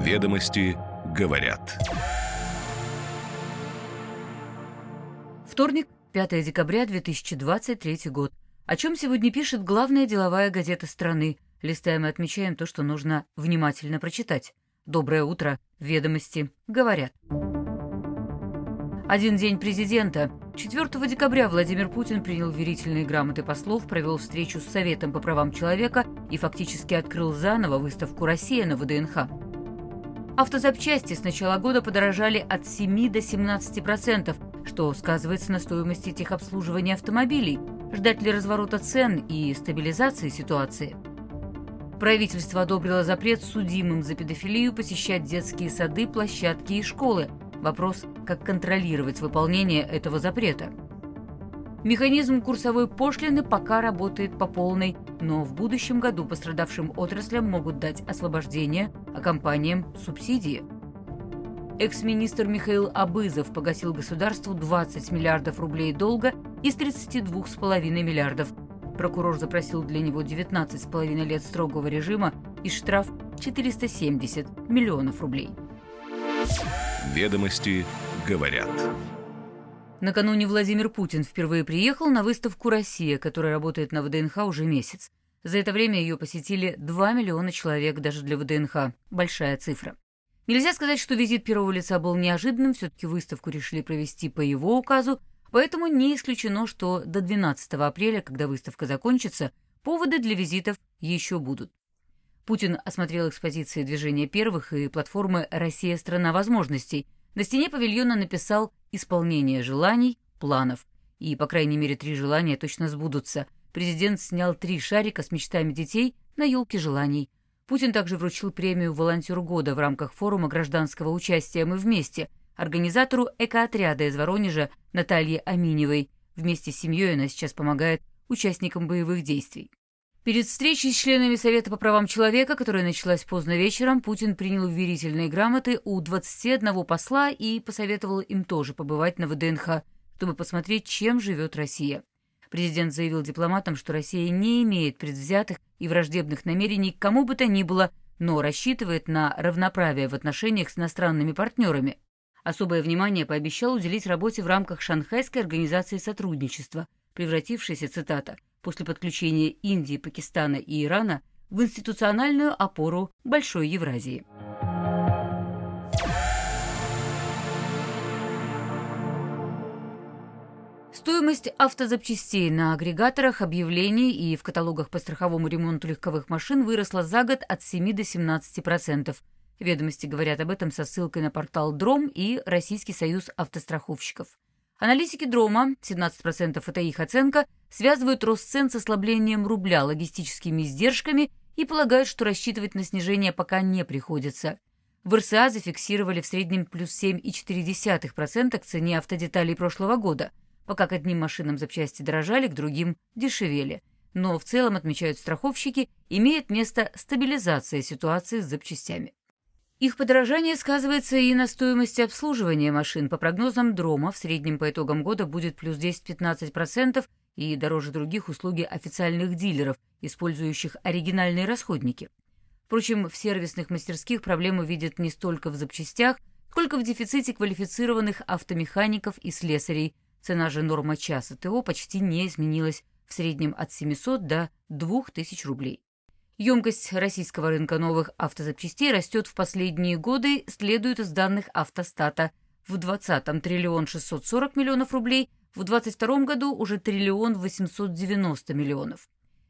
Ведомости говорят. Вторник, 5 декабря 2023 год. О чем сегодня пишет главная деловая газета страны. Листаем и отмечаем то, что нужно внимательно прочитать. Доброе утро. Ведомости говорят. Один день президента. 4 декабря Владимир Путин принял верительные грамоты послов, провел встречу с Советом по правам человека и фактически открыл заново выставку «Россия» на ВДНХ. Автозапчасти с начала года подорожали от 7 до 17 процентов, что сказывается на стоимости техобслуживания автомобилей. Ждать ли разворота цен и стабилизации ситуации? Правительство одобрило запрет судимым за педофилию посещать детские сады, площадки и школы – Вопрос, как контролировать выполнение этого запрета. Механизм курсовой пошлины пока работает по полной, но в будущем году пострадавшим отраслям могут дать освобождение, а компаниям – субсидии. Экс-министр Михаил Абызов погасил государству 20 миллиардов рублей долга из 32,5 миллиардов. Прокурор запросил для него 19,5 лет строгого режима и штраф 470 миллионов рублей. Ведомости говорят. Накануне Владимир Путин впервые приехал на выставку «Россия», которая работает на ВДНХ уже месяц. За это время ее посетили 2 миллиона человек даже для ВДНХ. Большая цифра. Нельзя сказать, что визит первого лица был неожиданным, все-таки выставку решили провести по его указу, поэтому не исключено, что до 12 апреля, когда выставка закончится, поводы для визитов еще будут. Путин осмотрел экспозиции движения первых и платформы «Россия – страна возможностей». На стене павильона написал «Исполнение желаний, планов». И, по крайней мере, три желания точно сбудутся. Президент снял три шарика с мечтами детей на елке желаний. Путин также вручил премию «Волонтер года» в рамках форума гражданского участия «Мы вместе» организатору экоотряда из Воронежа Наталье Аминевой. Вместе с семьей она сейчас помогает участникам боевых действий. Перед встречей с членами Совета по правам человека, которая началась поздно вечером, Путин принял уверительные грамоты у 21 посла и посоветовал им тоже побывать на ВДНХ, чтобы посмотреть, чем живет Россия. Президент заявил дипломатам, что Россия не имеет предвзятых и враждебных намерений к кому бы то ни было, но рассчитывает на равноправие в отношениях с иностранными партнерами. Особое внимание пообещал уделить работе в рамках Шанхайской организации сотрудничества, превратившейся, цитата, после подключения Индии, Пакистана и Ирана в институциональную опору Большой Евразии. Стоимость автозапчастей на агрегаторах объявлений и в каталогах по страховому ремонту легковых машин выросла за год от 7 до 17%. Ведомости говорят об этом со ссылкой на портал Дром и Российский союз автостраховщиков. Аналитики Дрома, 17% это их оценка, связывают рост цен с ослаблением рубля, логистическими издержками и полагают, что рассчитывать на снижение пока не приходится. В РСА зафиксировали в среднем плюс 7,4% к цене автодеталей прошлого года, пока к одним машинам запчасти дорожали, к другим дешевели. Но в целом, отмечают страховщики, имеет место стабилизация ситуации с запчастями. Их подорожание сказывается и на стоимости обслуживания машин. По прогнозам Дрома в среднем по итогам года будет плюс 10-15% и дороже других услуги официальных дилеров, использующих оригинальные расходники. Впрочем, в сервисных мастерских проблему видят не столько в запчастях, сколько в дефиците квалифицированных автомехаников и слесарей. Цена же норма часа ТО почти не изменилась, в среднем от 700 до 2000 рублей. Емкость российского рынка новых автозапчастей растет в последние годы, следует из данных автостата. В 2020 триллион 640 миллионов рублей, в 2022 году уже триллион 890 миллионов.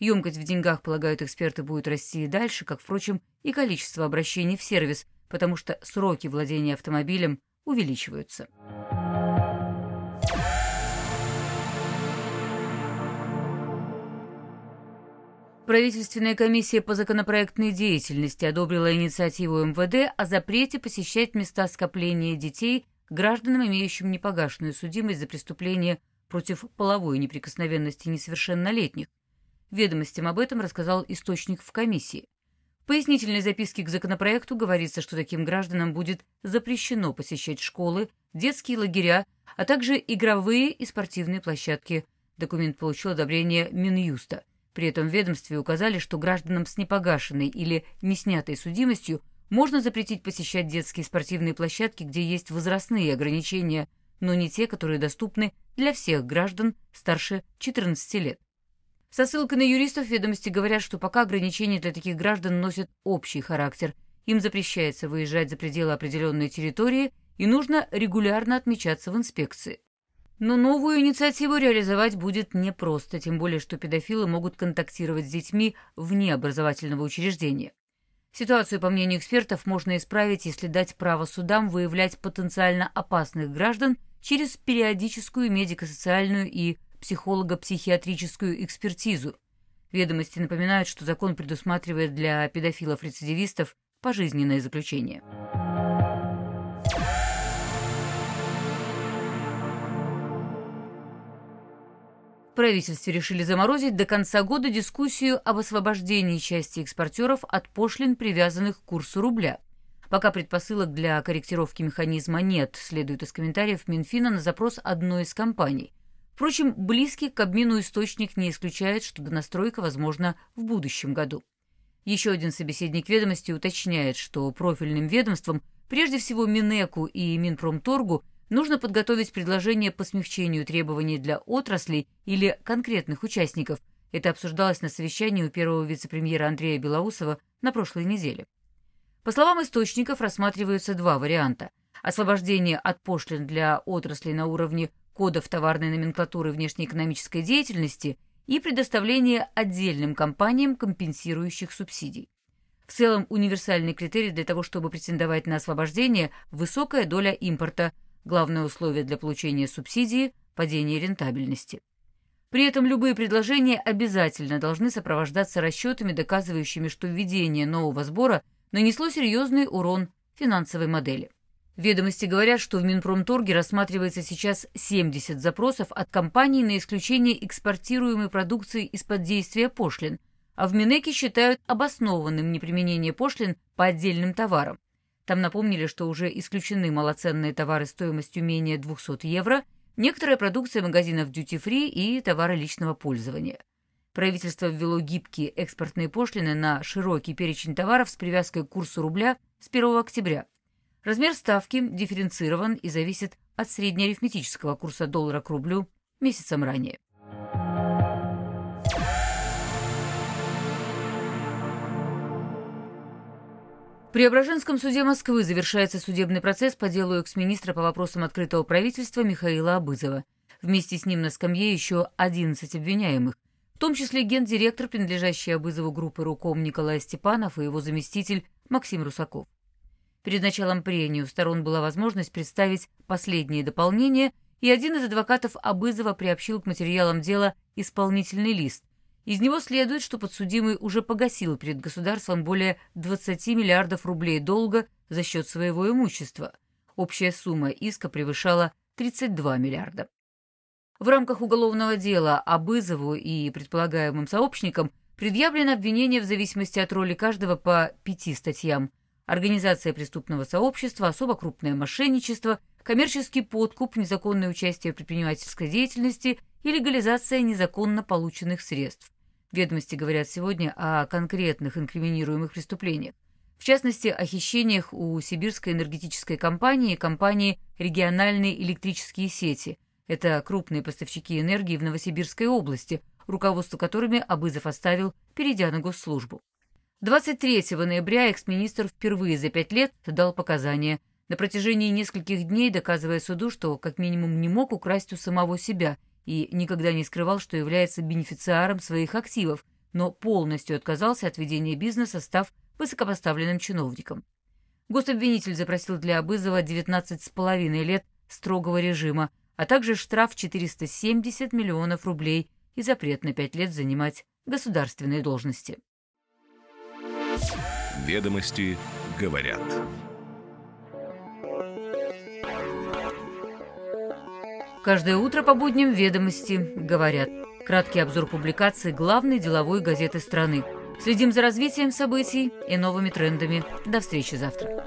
Емкость в деньгах, полагают эксперты, будет расти и дальше, как, впрочем, и количество обращений в сервис, потому что сроки владения автомобилем увеличиваются. Правительственная комиссия по законопроектной деятельности одобрила инициативу МВД о запрете посещать места скопления детей гражданам, имеющим непогашенную судимость за преступление против половой неприкосновенности несовершеннолетних. Ведомостям об этом рассказал источник в комиссии. В пояснительной записке к законопроекту говорится, что таким гражданам будет запрещено посещать школы, детские лагеря, а также игровые и спортивные площадки. Документ получил одобрение Минюста – при этом ведомстве указали, что гражданам с непогашенной или неснятой судимостью Можно запретить посещать детские спортивные площадки, где есть возрастные ограничения, но не те, которые доступны для всех граждан старше 14 лет. Со ссылкой на юристов ведомости говорят, что пока ограничения для таких граждан носят общий характер. Им запрещается выезжать за пределы определенной территории и нужно регулярно отмечаться в инспекции. Но новую инициативу реализовать будет непросто, тем более, что педофилы могут контактировать с детьми вне образовательного учреждения. Ситуацию, по мнению экспертов, можно исправить, если дать право судам выявлять потенциально опасных граждан через периодическую медико-социальную и психолого-психиатрическую экспертизу. Ведомости напоминают, что закон предусматривает для педофилов-рецидивистов пожизненное заключение. Правительстве решили заморозить до конца года дискуссию об освобождении части экспортеров от пошлин, привязанных к курсу рубля. Пока предпосылок для корректировки механизма нет, следует из комментариев Минфина на запрос одной из компаний. Впрочем, близкий к обмену источник не исключает, что донастройка возможна в будущем году. Еще один собеседник ведомости уточняет, что профильным ведомствам, прежде всего Минэку и Минпромторгу, нужно подготовить предложение по смягчению требований для отраслей или конкретных участников. Это обсуждалось на совещании у первого вице-премьера Андрея Белоусова на прошлой неделе. По словам источников, рассматриваются два варианта. Освобождение от пошлин для отраслей на уровне кодов товарной номенклатуры внешнеэкономической деятельности и предоставление отдельным компаниям компенсирующих субсидий. В целом, универсальный критерий для того, чтобы претендовать на освобождение – высокая доля импорта, Главное условие для получения субсидии – падение рентабельности. При этом любые предложения обязательно должны сопровождаться расчетами, доказывающими, что введение нового сбора нанесло серьезный урон финансовой модели. Ведомости говорят, что в Минпромторге рассматривается сейчас 70 запросов от компаний на исключение экспортируемой продукции из-под действия пошлин, а в Минэке считают обоснованным неприменение пошлин по отдельным товарам. Там напомнили, что уже исключены малоценные товары стоимостью менее 200 евро, некоторая продукция магазинов duty-free и товары личного пользования. Правительство ввело гибкие экспортные пошлины на широкий перечень товаров с привязкой к курсу рубля с 1 октября. Размер ставки дифференцирован и зависит от среднеарифметического курса доллара к рублю месяцем ранее. Преображенском суде Москвы завершается судебный процесс по делу экс-министра по вопросам открытого правительства Михаила Абызова. Вместе с ним на скамье еще 11 обвиняемых, в том числе гендиректор, принадлежащий Абызову группы «Руком» Николай Степанов и его заместитель Максим Русаков. Перед началом прения у сторон была возможность представить последние дополнения, и один из адвокатов Абызова приобщил к материалам дела исполнительный лист, из него следует, что подсудимый уже погасил перед государством более 20 миллиардов рублей долга за счет своего имущества. Общая сумма иска превышала 32 миллиарда. В рамках уголовного дела Абызову и предполагаемым сообщникам предъявлено обвинение в зависимости от роли каждого по пяти статьям. Организация преступного сообщества, особо крупное мошенничество, коммерческий подкуп, незаконное участие в предпринимательской деятельности и легализация незаконно полученных средств. Ведомости говорят сегодня о конкретных инкриминируемых преступлениях. В частности, о хищениях у сибирской энергетической компании и компании «Региональные электрические сети». Это крупные поставщики энергии в Новосибирской области, руководство которыми Абызов оставил, перейдя на госслужбу. 23 ноября экс-министр впервые за пять лет дал показания, на протяжении нескольких дней доказывая суду, что как минимум не мог украсть у самого себя – и никогда не скрывал, что является бенефициаром своих активов, но полностью отказался от ведения бизнеса, став высокопоставленным чиновником. Гособвинитель запросил для Абызова 19,5 лет строгого режима, а также штраф 470 миллионов рублей и запрет на 5 лет занимать государственные должности. Ведомости говорят. Каждое утро по будням ведомости говорят. Краткий обзор публикаций главной деловой газеты страны. Следим за развитием событий и новыми трендами. До встречи завтра.